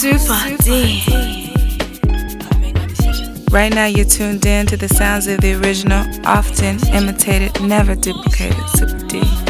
Super D. Right now, you're tuned in to the sounds of the original, often imitated, never duplicated Super D.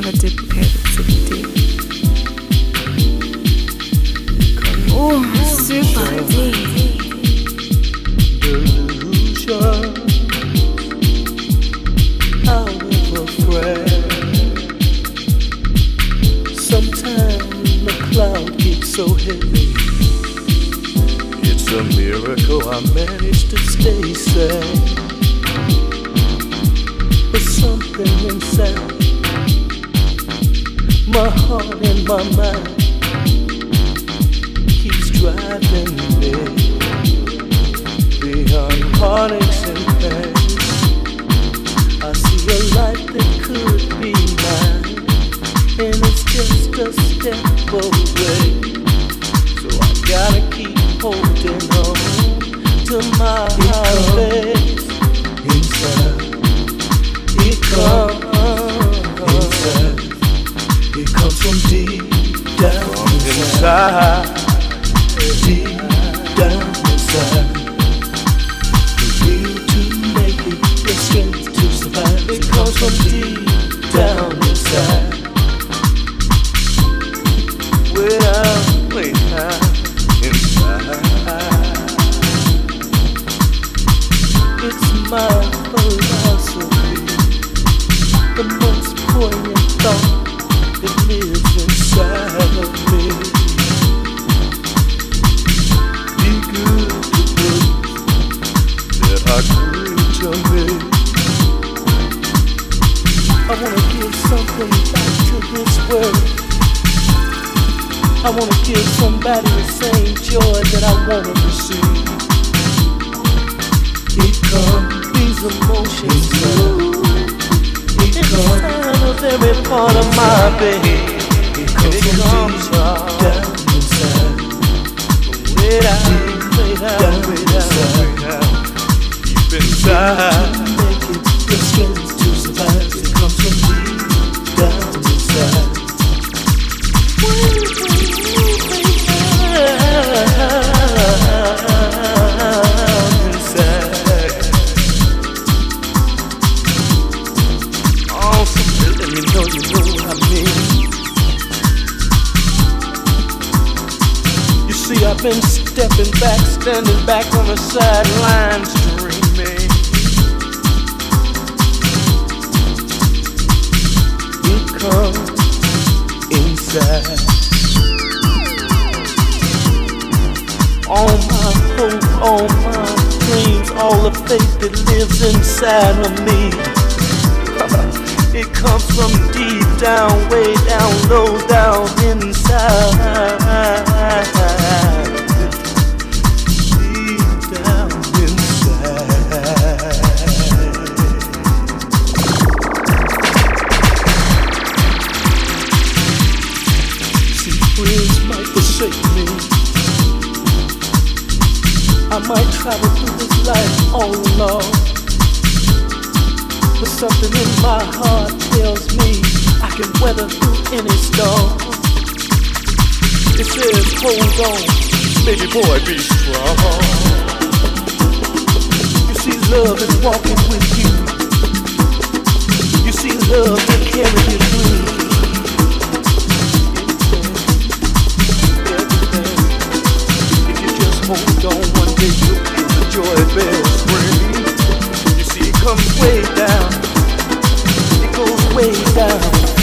never duplicated Super D. Ooh, Super afraid. Sometimes the cloud gets so heavy. It's a miracle I managed to stay sane But something inside my heart and my mind keeps driving me beyond heartaches and pain. I see a life that could be mine, and it's just a step away. So I gotta keep holding on to my place inside inside. Deep down inside. The will to make it, the strength to survive. It comes from deep of inside of me. it comes from deep down, way down, low down inside. Deep down inside. See, friends might forsake me. I might travel through this life all alone but something in my heart tells me I can weather through any storm. It says, hold on, baby boy, be strong. You see, love is walking with you. You see, love can carry you through. If you just hold on one day, you'll enjoy it best comes way down. It goes way down.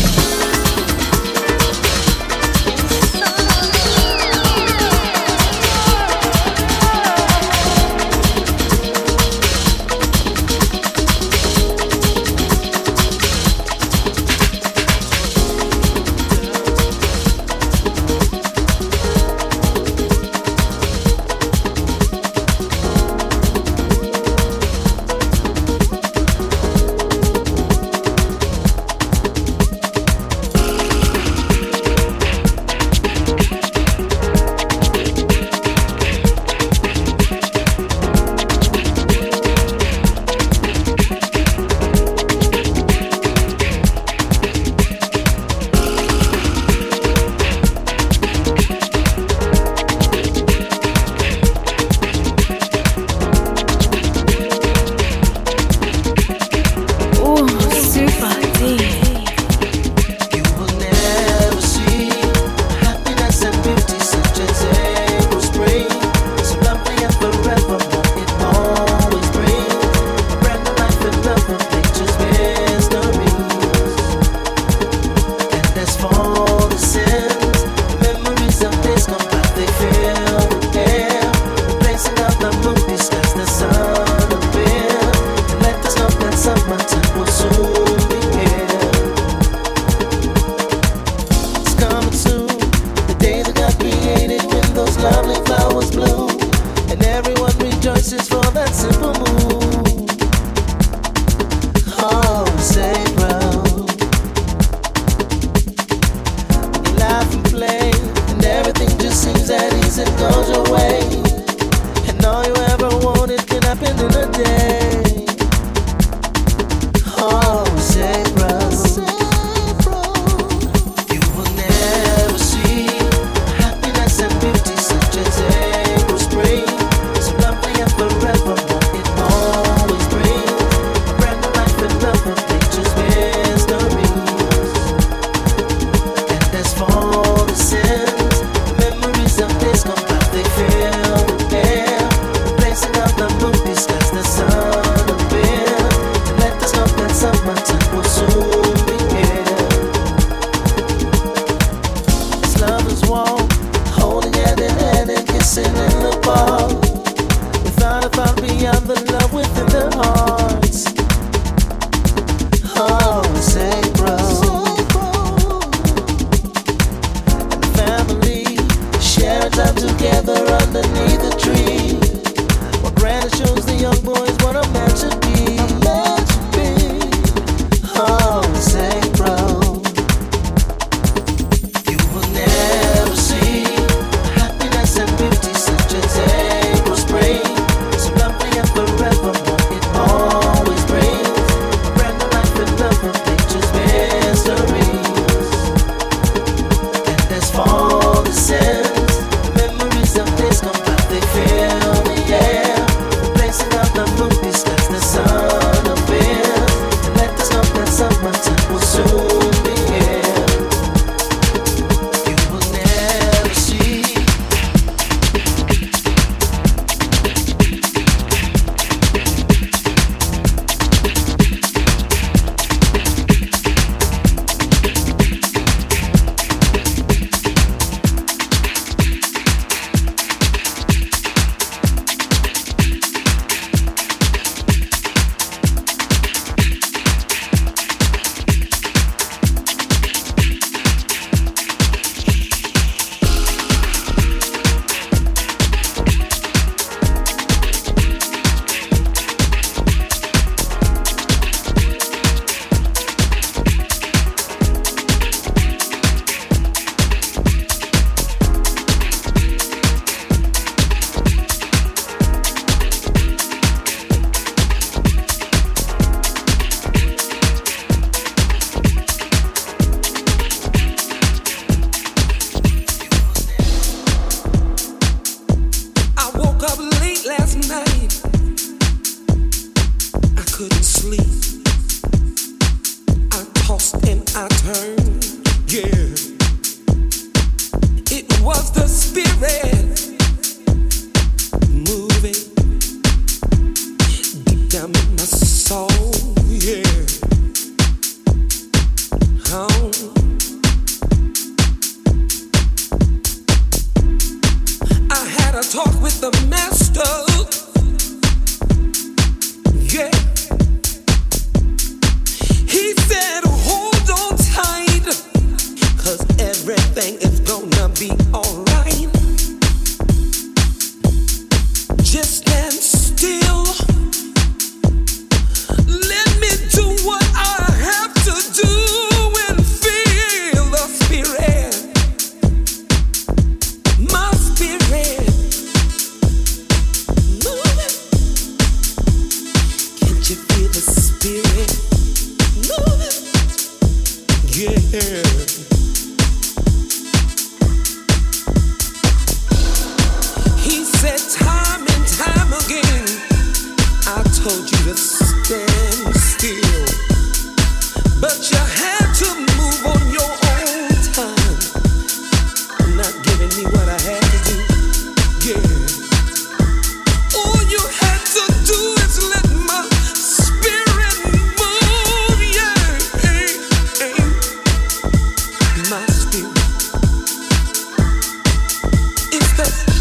Oh,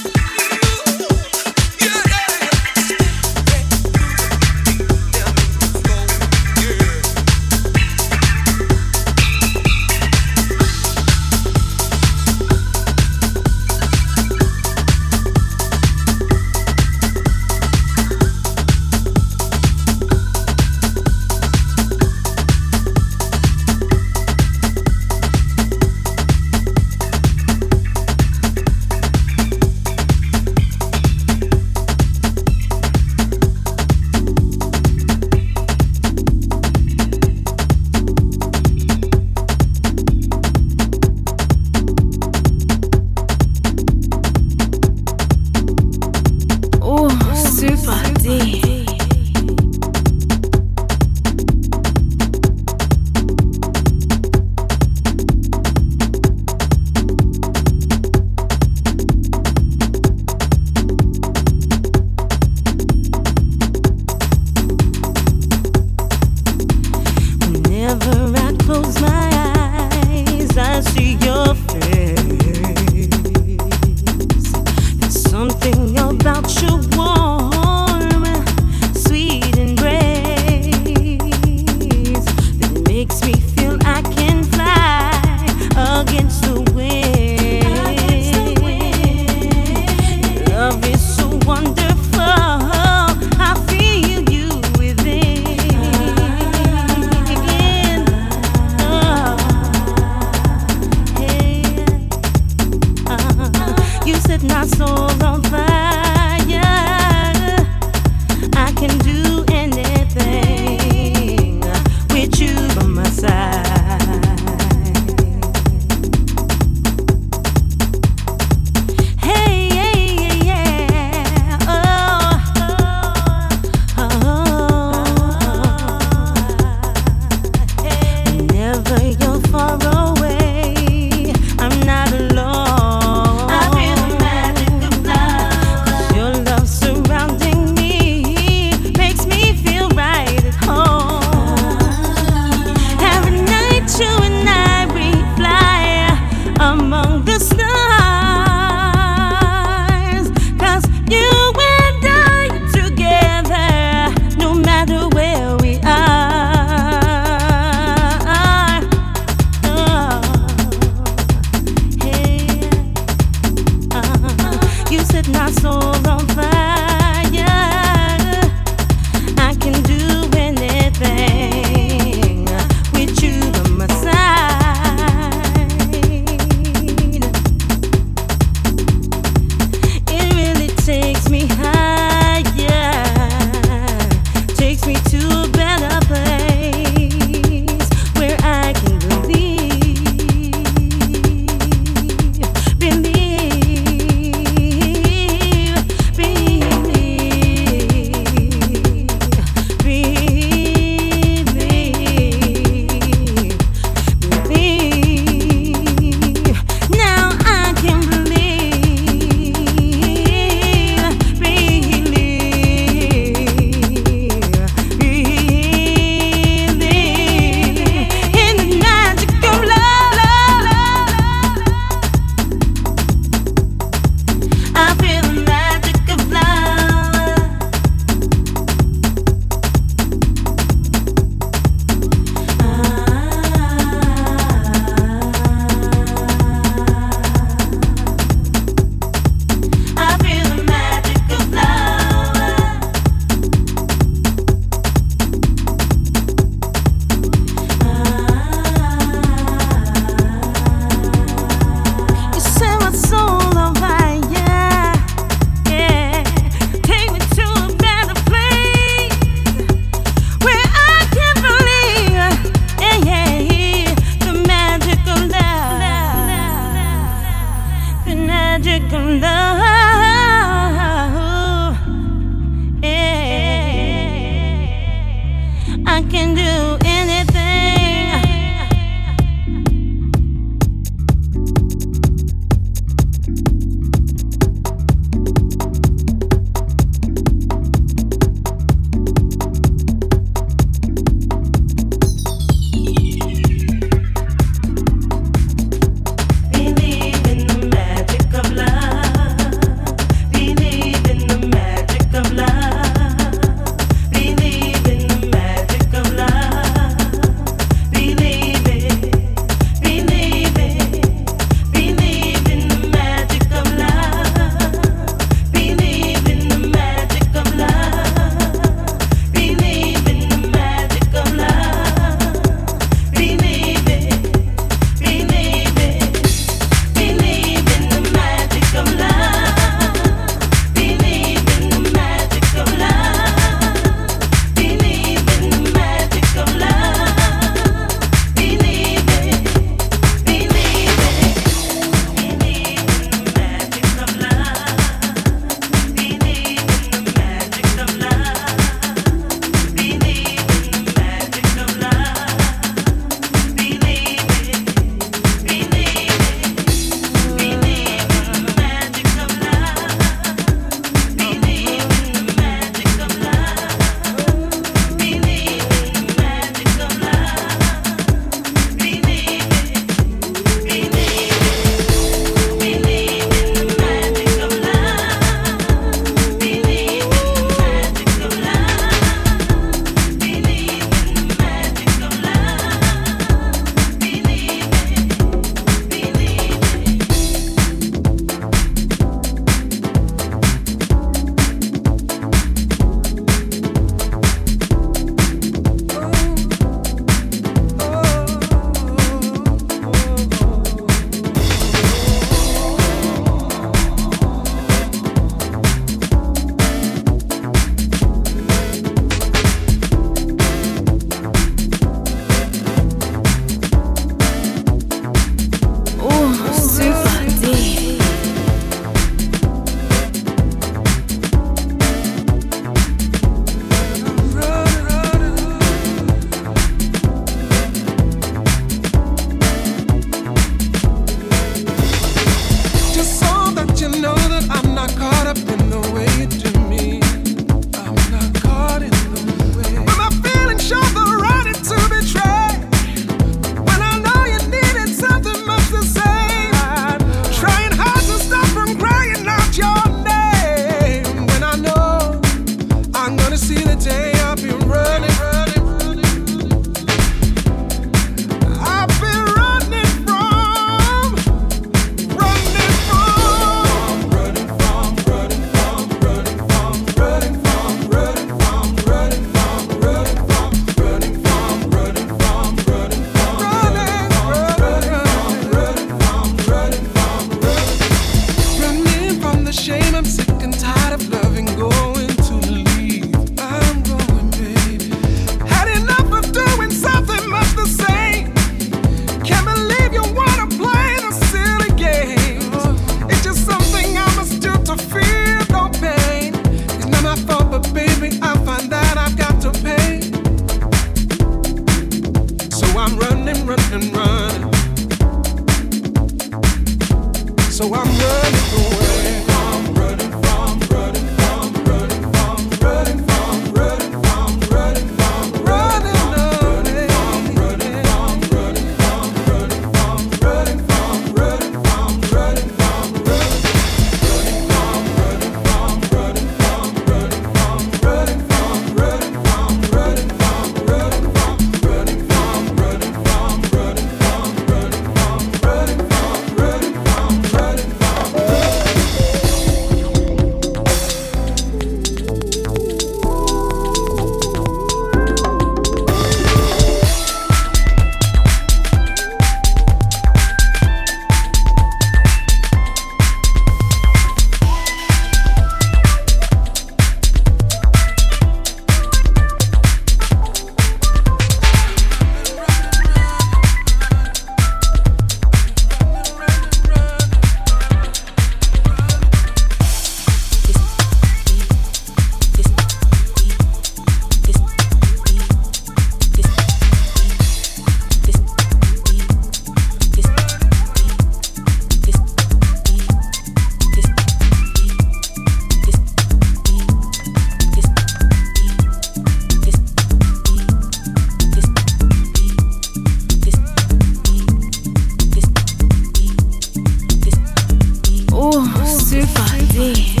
too far deep.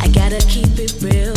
I gotta keep it real.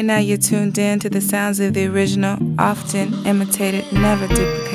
Right now, you're tuned in to the sounds of the original, often imitated, never duplicated.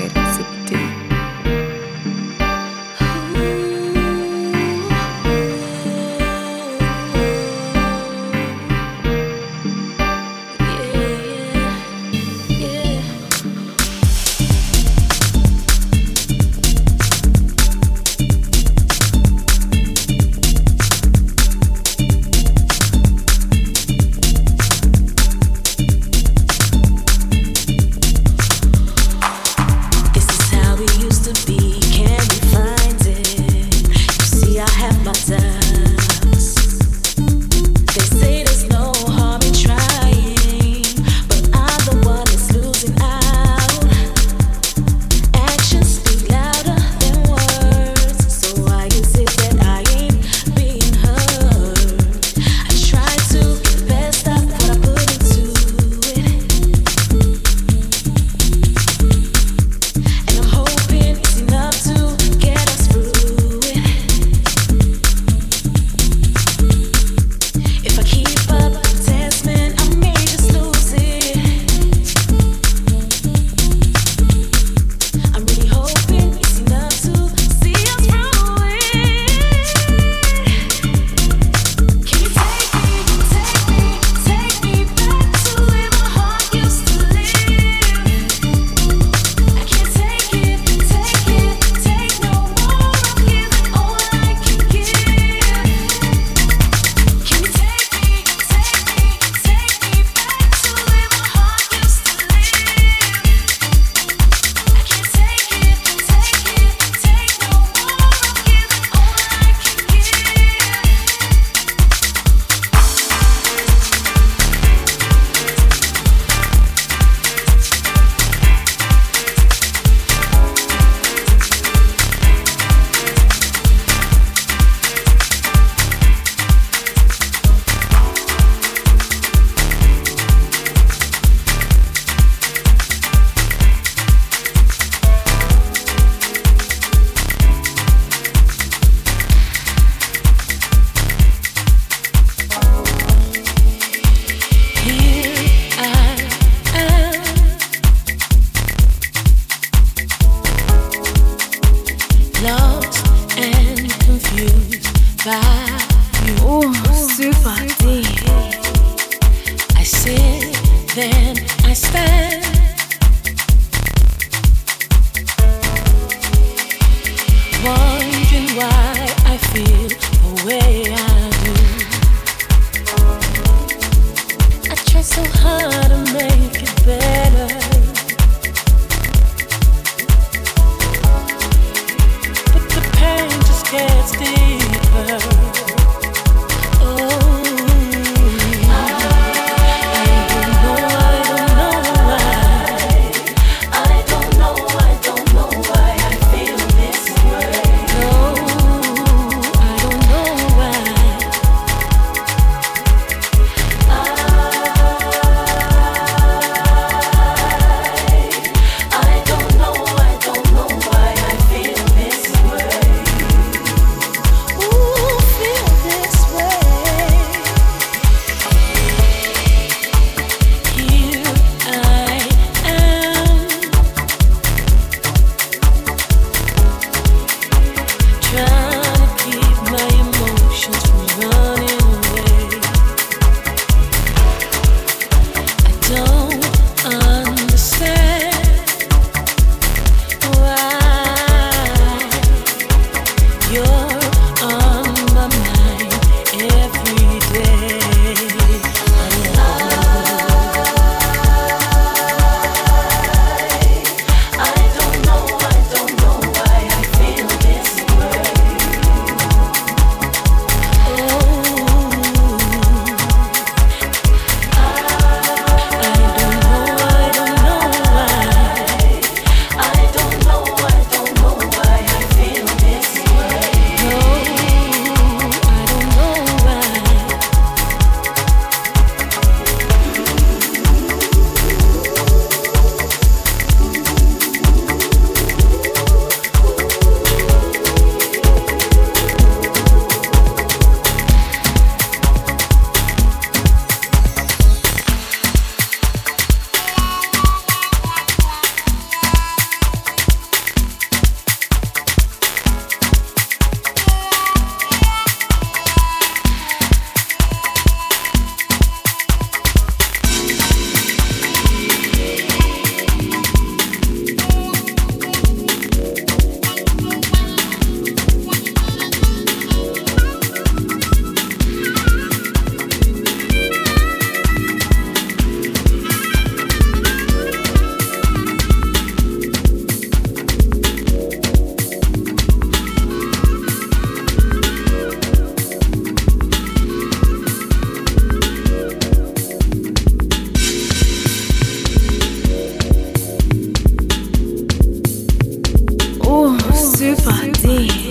Super D.